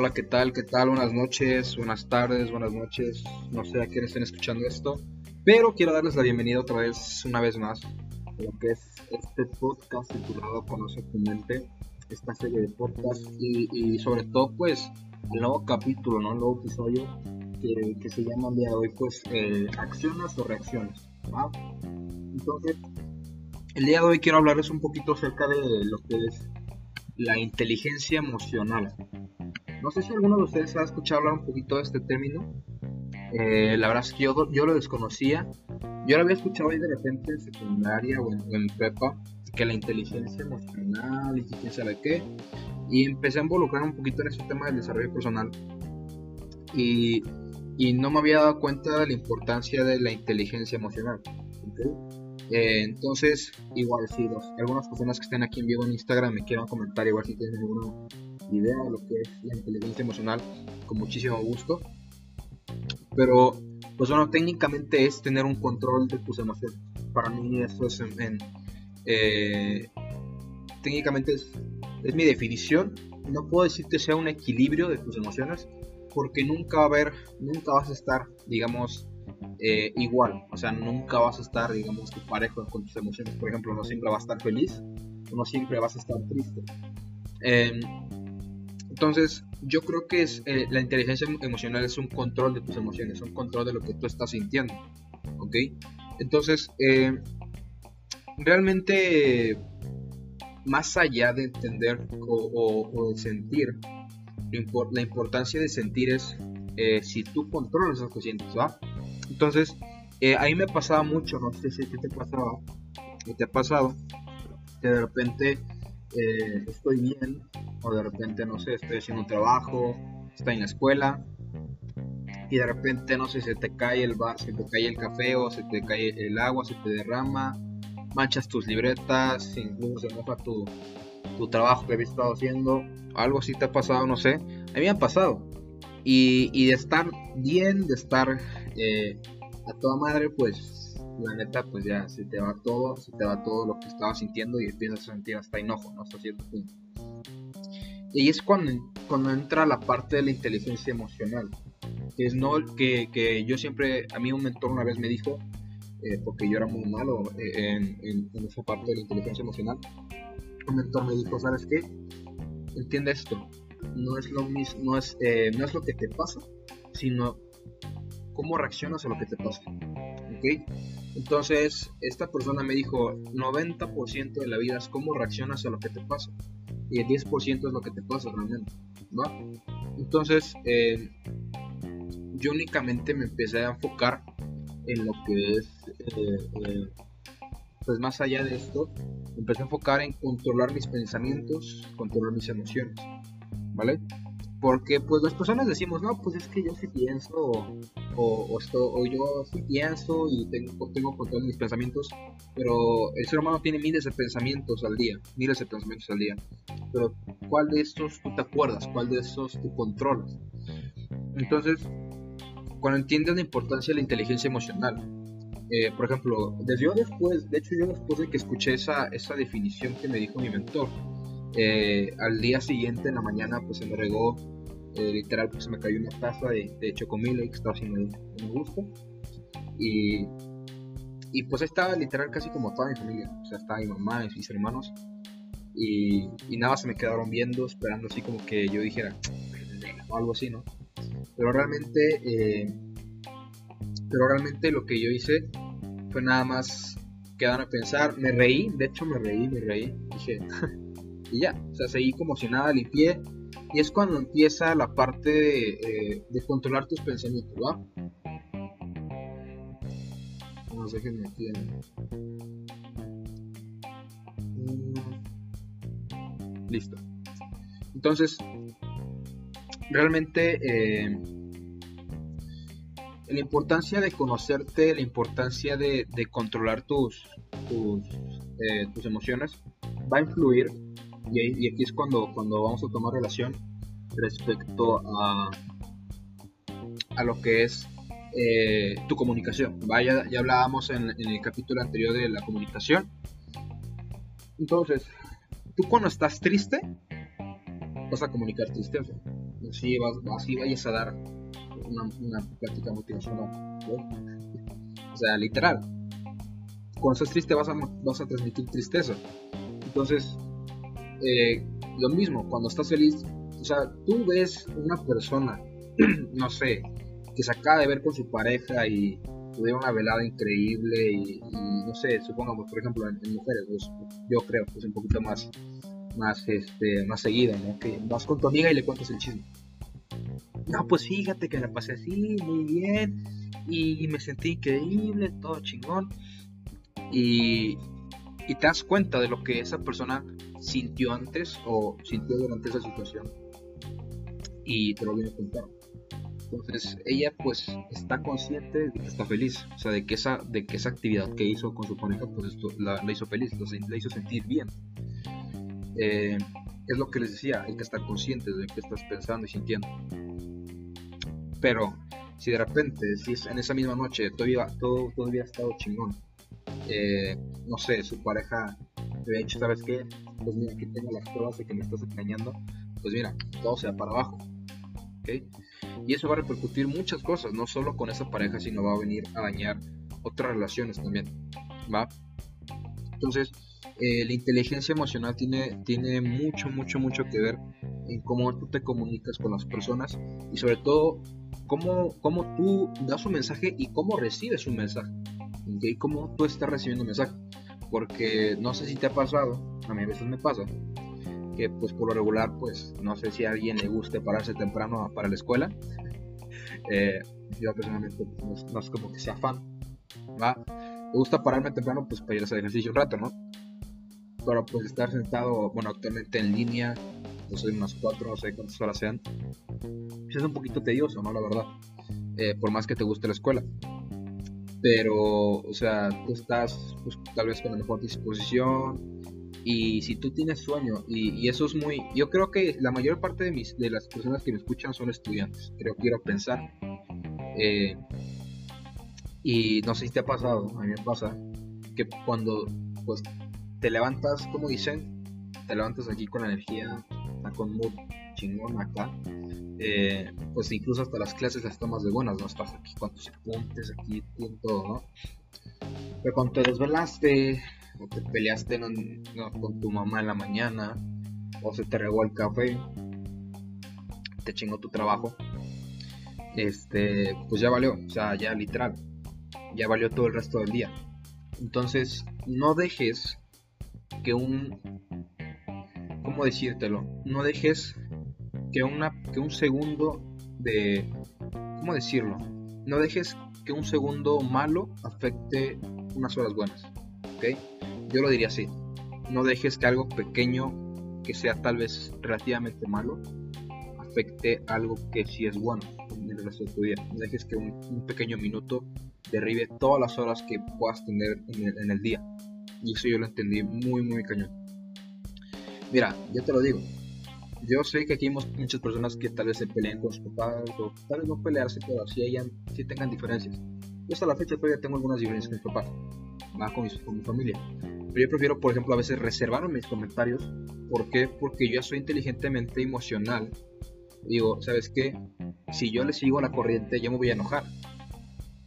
Hola, ¿qué tal? ¿Qué tal? Buenas noches, buenas tardes, buenas noches. No sé a quién estén escuchando esto, pero quiero darles la bienvenida otra vez, una vez más, a lo que es este podcast titulado Conoce tu mente, esta serie de podcasts y, sobre todo, pues, el nuevo capítulo, ¿no? El nuevo episodio que, se llama el día de hoy, pues, eh, acciones o reacciones. Entonces, el día de hoy quiero hablarles un poquito acerca de lo que es la inteligencia emocional. No sé si alguno de ustedes ha escuchado hablar un poquito de este término. Eh, la verdad es que yo, yo, lo desconocía. Yo lo había escuchado ahí de repente en secundaria o en, prepa, que la inteligencia emocional y quién sabe qué. Y empecé a involucrar un poquito en ese tema del desarrollo personal. Y, y no me había dado cuenta de la importancia de la inteligencia emocional. Eh, entonces, igual si algunas personas que estén aquí en vivo en Instagram me quieran comentar, igual si tienen alguna idea de lo que es la inteligencia emocional, con muchísimo gusto. Pero, pues bueno, técnicamente es tener un control de tus emociones. Para mí eso es en... Eh, técnicamente es, mi definición. No puedo decir que sea un equilibrio de tus emociones, porque nunca va a haber, nunca vas a estar, digamos, eh, igual. O sea, nunca vas a estar, digamos, tu parejo con tus emociones. Por ejemplo, no siempre vas a estar feliz, no siempre vas a estar triste. Em, entonces, yo creo que es, eh, la inteligencia emocional es un control de tus emociones, un control de lo que tú estás sintiendo. ¿Ok? Entonces, eh, realmente, más allá de entender o, de sentir, la importancia de sentir es si tú controlas lo que sientes, ¿va? Entonces, eh, ahí me pasaba mucho, no sé si te pasaba, te ha pasado, que de repente eh, estoy bien, o de repente, no sé, estoy haciendo un trabajo, estoy en la escuela, y de repente, no sé, se te cae el bar, se te cae el café, o se te cae el agua, se te derrama, manchas tus libretas, incluso se moja tu, tu trabajo que habías estado haciendo, algo así te ha pasado, no sé, a mí pasado. Y, de estar bien, de estar eh, a toda madre, pues la neta, pues ya se te va todo, se te va todo lo que estaba sintiendo y empiezas a sentir hasta enojo, ¿no? Hasta cierto. Y es cuando, cuando entra la parte de la inteligencia emocional, que es no que, que yo siempre, a mí un mentor una vez me dijo, eh, porque yo era muy malo eh, en, en, esa parte de la inteligencia emocional, un mentor me dijo, ¿sabes qué? Entiende esto, no es lo mismo, no es, no es lo que te pasa, sino cómo reaccionas a lo que te pasa. ¿Ok? Entonces, esta persona me dijo, 90% de la vida es cómo reaccionas a lo que te pasa. Y el 10% es lo que te pasa realmente. ¿Va? Entonces, eh, yo únicamente me empecé a enfocar en lo que es, eh, eh, pues más allá de esto, empecé a enfocar en controlar mis pensamientos, controlar mis emociones. ¿Vale? Porque pues las personas decimos, no, pues es que yo sí pienso, o, o, yo sí pienso y tengo, tengo control de mis pensamientos, pero el ser humano tiene miles de pensamientos al día, miles de pensamientos al día. Pero ¿cuál de estos tú te acuerdas? ¿Cuál de estos tú controlas? Entonces, cuando entiendes la importancia de la inteligencia emocional, eh, por ejemplo, desde yo después, de hecho yo después de que escuché esa, esa definición que me dijo mi mentor, eh, al día siguiente, en la mañana, pues se me regó, eh, literal, pues se me cayó una taza de, de chocomil que estaba haciendo un gusto. Y, y pues estaba literal casi como toda mi familia, o sea, estaba mi mamá y mis hermanos. Y, y nada, se me quedaron viendo, esperando así como que yo dijera, o algo así, ¿no? Pero realmente, eh, pero realmente lo que yo hice fue nada más quedarme a pensar, me reí, de hecho me reí, me reí, dije, y ya, o sea, seguí como si nada, limpié. Y es cuando empieza la parte de, eh, controlar tus pensamientos, ¿va? Vamos, déjenme aquí. Mm. Listo. Entonces, realmente eh, la importancia de conocerte, la importancia de, controlar tus, tus, eh, tus emociones va a influir y, aquí es cuando, cuando vamos a tomar relación respecto a, a lo que es eh, tu comunicación. Vaya, ya hablábamos en, el capítulo anterior de la comunicación. Entonces, tú cuando estás triste, vas a comunicar tristeza. así, vas, así vayas a dar una, una plática motivacional. O sea, literal. Cuando estás triste vas a, vas a transmitir tristeza. Entonces, eh, lo mismo, cuando estás feliz, o sea, tú ves una persona, no sé, que se acaba de ver con su pareja y tuvieron una velada increíble y, no sé, supongamos, por ejemplo, en, mujeres, pues, yo creo que es un poquito más, más, este, más seguido, ¿no? Que vas con tu amiga y le cuentas el chisme. No, pues fíjate que la pasé así, muy bien, y me sentí increíble, todo chingón. Y, y te das cuenta de lo que esa persona sintió antes o sintió durante esa situación y te lo viene a contar. Entonces ella pues está consciente de que está feliz, o sea, de que esa, de que esa actividad que hizo con su pareja pues la, hizo feliz, la, hizo sentir bien. Eh, es lo que les decía, hay que estar consciente de qué estás pensando y sintiendo. Pero si de repente, si en esa misma noche todavía, todo, todo había estado chingón, eh, no sé, su pareja te había dicho, ¿sabes qué? Pues mira, aquí tengo las pruebas de que me estás engañando, pues mira, todo se va para abajo. Y eso va a repercutir muchas cosas, no solo con esa pareja, sino va a venir a dañar otras relaciones también, ¿va? Entonces, eh, la inteligencia emocional tiene, tiene mucho, mucho, mucho que ver en cómo tú te comunicas con las personas y sobre todo cómo, cómo tú das un mensaje y cómo recibes un mensaje. Y cómo tú estás recibiendo un mensaje. Porque no sé si te ha pasado, a mí a veces me pasa, que pues por lo regular pues no sé si a alguien le guste pararse temprano para la escuela. Eh, yo personalmente pues, no, es como que sea fan. ¿va? Me gusta pararme temprano pues para ir a hacer ejercicio un rato, ¿no? Pero pues estar sentado, bueno, actualmente en línea, no sé, unas 4, no sé cuántas horas sean, pues es un poquito tedioso, ¿no? La verdad. Eh, por más que te guste la escuela. Pero, o sea, tú estás pues, tal vez con la mejor disposición, y si tú tienes sueño, y, eso es muy. Yo creo que la mayor parte de, mis, de las personas que me escuchan son estudiantes, creo, quiero pensar. Eh, y no sé si te ha pasado, a mí me pasa, que cuando pues te levantas, como dicen, te levantas aquí con energía, con mood chingón acá, eh, pues incluso hasta las clases las tomas de buenas, no estás aquí con tus apuntes, aquí todo, ¿no? Pero cuando te desvelaste, o te peleaste con tu mamá en la mañana, o se te regó el café, te chingó tu trabajo, este, pues ya valió, o sea, ya literal, ya valió todo el resto del día. Entonces, no dejes que un, ¿cómo decírtelo? No dejes que una, que un segundo de, ¿cómo decirlo? No dejes que un segundo malo afecte unas horas buenas, Yo lo diría así. No dejes que algo pequeño, que sea tal vez relativamente malo, afecte algo que sí es bueno en el resto de tu día. No dejes que un, pequeño minuto derribe todas las horas que puedas tener en el, día. Y eso yo lo entendí muy, muy cañón. Mira, ya te lo digo. Yo sé que aquí hay muchas personas que tal vez se peleen con sus papás, o tal vez no pelearse, pero sí, hayan, sí tengan diferencias. Yo hasta la fecha todavía tengo algunas diferencias con mis papás, más con, con mi familia. Pero yo prefiero, por ejemplo, a veces reservar mis comentarios. ¿Por qué? Porque yo soy inteligentemente emocional. Digo, ¿sabes qué? Si yo le sigo la corriente, yo me voy a enojar.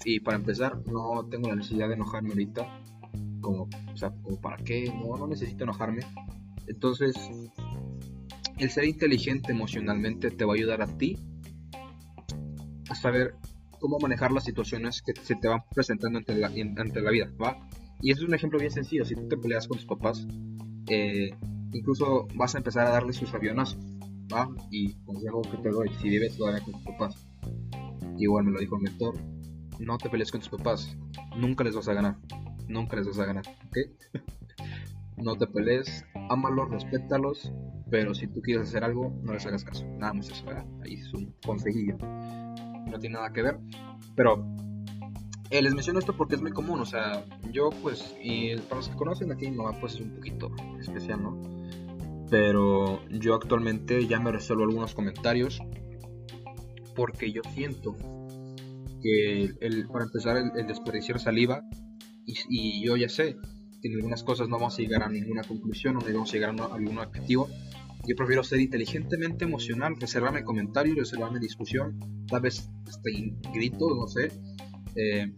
Y para empezar, no tengo la necesidad de enojarme ahorita. Como, o sea, como para qué, no, no necesito enojarme. Entonces, el ser inteligente emocionalmente te va a ayudar a ti a saber cómo manejar las situaciones que se te van presentando ante la, ante la vida, ¿va? Y eso es un ejemplo bien sencillo. Si tú te peleas con tus papás, eh, incluso vas a empezar a darle sus avionazos. ¿va? Y consejo que te doy, si vives todavía con tus papás, igual me lo dijo el mentor, no te pelees con tus papás. Nunca les vas a ganar. Nunca les vas a ganar. ¿Ok? no te pelees, ámalos, respétalos, pero si tú quieres hacer algo, no les hagas caso. Nada más eso, Ahí es un consejillo. No tiene nada que ver. Pero eh, les menciono esto porque es muy común, o sea, yo pues, y para los que conocen aquí mi pues es un poquito especial, ¿no? Pero yo actualmente ya me resuelvo algunos comentarios porque yo siento que el, para empezar el, desperdiciar saliva y, yo ya sé que en algunas cosas no vamos a llegar a ninguna conclusión o no vamos a llegar a, algún objetivo Yo prefiero ser inteligentemente emocional, reservarme comentarios, reservarme discusión, tal vez hasta grito, no sé. Eh,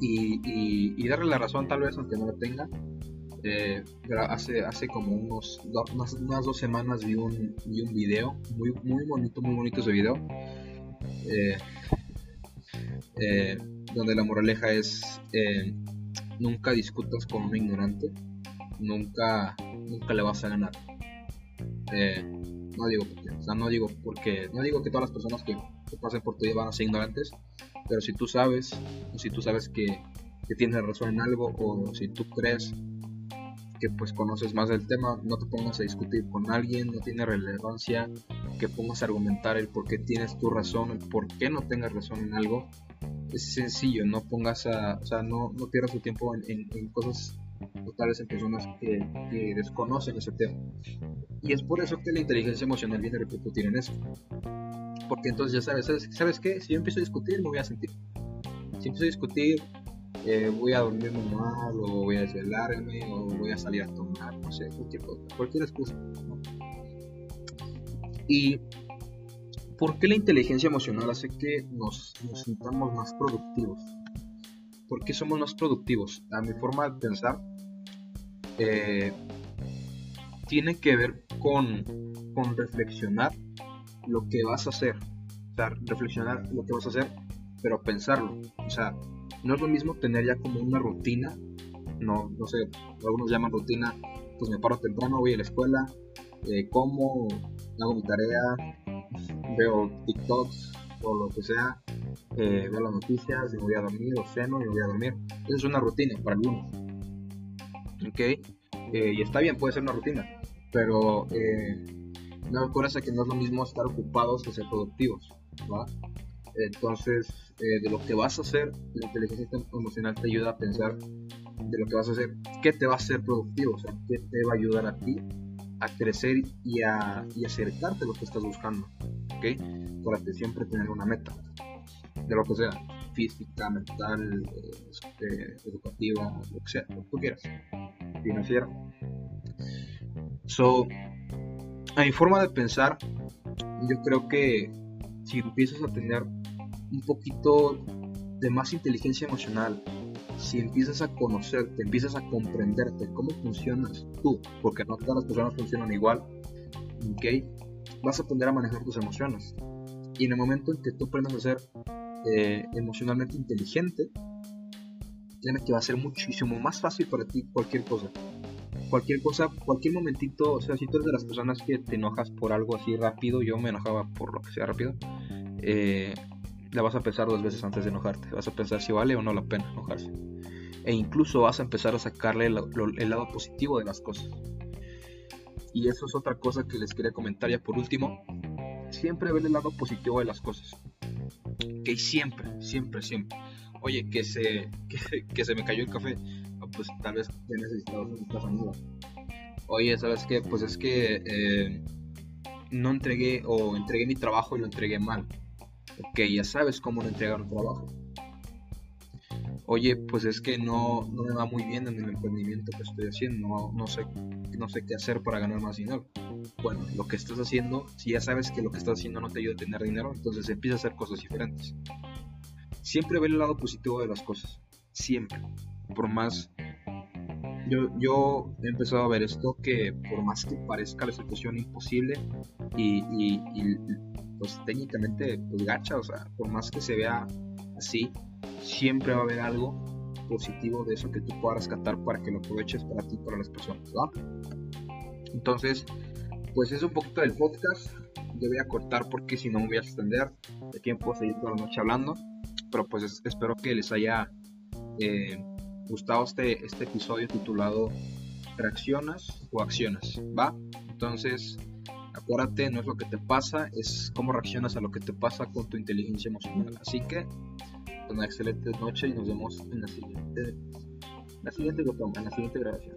y, darle la razón tal vez aunque no la tenga. Eh, hace, hace como unos unas, dos semanas vi un, vi un video muy, muy bonito, muy bonito ese video. Eh, donde la moraleja es nunca discutas con un ignorante, nunca, nunca le vas a ganar. Eh, no digo porque, o sea, no digo porque, no digo que todas las personas que, pasen por tu vida van a ser ignorantes, pero si tú sabes, o si tú sabes que, que tienes razón en algo, o si tú crees que pues conoces más del tema, no te pongas a discutir con alguien, no tiene relevancia que pongas a argumentar el por qué tienes tu razón, el por qué no tengas razón en algo. Es sencillo, no pongas a, o sea, no, no pierdas tu tiempo en, en cosas totales en personas que, desconocen ese tema. Y es por eso que la inteligencia emocional viene a repercutir en eso. Porque entonces ya sabes, ¿sabes, qué? Si yo empiezo a discutir, me voy a sentir. Si empiezo a discutir, eh, voy a dormirme mal, o voy a desvelarme, o voy a salir a tomar, no sé, cualquier cosa, cualquier excusa. Y ¿por qué la inteligencia emocional hace que nos, nos sintamos más productivos? ¿Por qué somos más productivos? A mi forma de pensar, eh, tiene que ver con, con reflexionar lo que vas a hacer. O sea, reflexionar lo que vas a hacer, pero pensarlo. O sea, no es lo mismo tener ya como una rutina. No, no sé, algunos llaman rutina, pues me paro temprano, voy a la escuela, eh, como, hago mi tarea, veo TikToks o lo que sea, eh, veo las noticias y voy a dormir, o ceno y voy a dormir. Esa es una rutina para algunos. ¿ok? Eh, y está bien, puede ser una rutina, pero eh, no acuérdate que no es lo mismo estar ocupados que ser productivos, ¿va? Entonces, eh, de lo que vas a hacer, la inteligencia emocional te ayuda a pensar de lo que vas a hacer, qué te va a hacer productivo, o sea, qué te va a ayudar a ti a crecer y a acercarte a lo que estás buscando, ¿ok? Para siempre tener una meta, de lo que sea, física, mental, este, educativa, lo que sea, lo que tú quieras financiera. So, a mi forma de pensar, yo creo que si empiezas a tener un poquito de más inteligencia emocional, si empiezas a conocerte, empiezas a comprenderte cómo funcionas tú, porque no todas las personas funcionan igual, ¿ok? Vas a aprender a manejar tus emociones. Y en el momento en que tú aprendas a ser eh, emocionalmente inteligente, que va a ser muchísimo más fácil para ti cualquier cosa. Cualquier cosa, cualquier momentito, o sea, si tú eres de las personas que te enojas por algo así rápido, yo me enojaba por lo que sea rápido, eh, la vas a pensar dos veces antes de enojarte. Vas a pensar si vale o no la pena enojarse. E incluso vas a empezar a sacarle el, lado positivo de las cosas. Y eso es otra cosa que les quería comentar ya por último. Siempre ver el lado positivo de las cosas. Que siempre, siempre, siempre oye, que se, que, se me cayó el café, pues tal vez ya necesitaba una casa nueva. Oye, ¿sabes qué? Pues es que eh, no entregué o entregué mi trabajo y lo entregué mal. Ok, ya sabes cómo no entregar un trabajo. Oye, pues es que no, no me va muy bien en el emprendimiento que estoy haciendo, no, no, sé, no sé qué hacer para ganar más dinero. Bueno, lo que estás haciendo, si ya sabes que lo que estás haciendo no te ayuda a tener dinero, entonces empieza a hacer cosas diferentes siempre ver el lado positivo de las cosas. Siempre. Por más... Yo, yo he empezado a ver esto que por más que parezca la situación imposible y, pues técnicamente pues gacha, o sea, por más que se vea así, siempre va a haber algo positivo de eso que tú puedas rescatar para que lo aproveches para ti y para las personas, ¿va? Entonces, pues es un poquito del podcast. Yo voy a cortar porque si no me voy a extender. De tiempo seguir toda la noche hablando pero pues espero que les haya eh, gustado este, este episodio titulado Reaccionas o accionas, ¿va? Entonces, acuérdate, no es lo que te pasa, es cómo reaccionas a lo que te pasa con tu inteligencia emocional. Así que, una excelente noche y nos vemos en la siguiente, la siguiente, en la siguiente grabación.